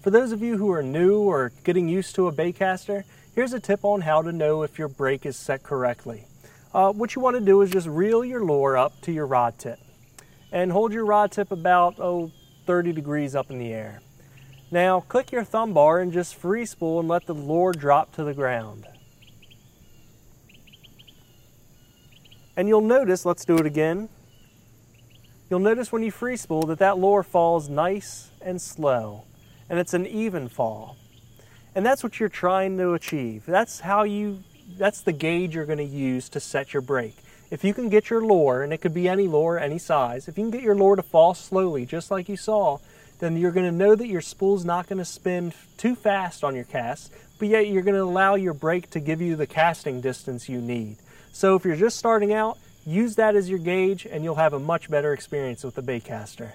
For those of you who are new or getting used to a baitcaster, here's a tip on how to know if your brake is set correctly. Uh, what you want to do is just reel your lure up to your rod tip and hold your rod tip about oh, 30 degrees up in the air. Now click your thumb bar and just free spool and let the lure drop to the ground. And you'll notice, let's do it again. You'll notice when you free spool that that lure falls nice and slow and it's an even fall. And that's what you're trying to achieve. That's how you that's the gauge you're going to use to set your brake. If you can get your lure, and it could be any lure, any size, if you can get your lure to fall slowly, just like you saw, then you're going to know that your spool's not going to spin too fast on your cast, but yet you're going to allow your brake to give you the casting distance you need. So if you're just starting out, use that as your gauge and you'll have a much better experience with the baitcaster.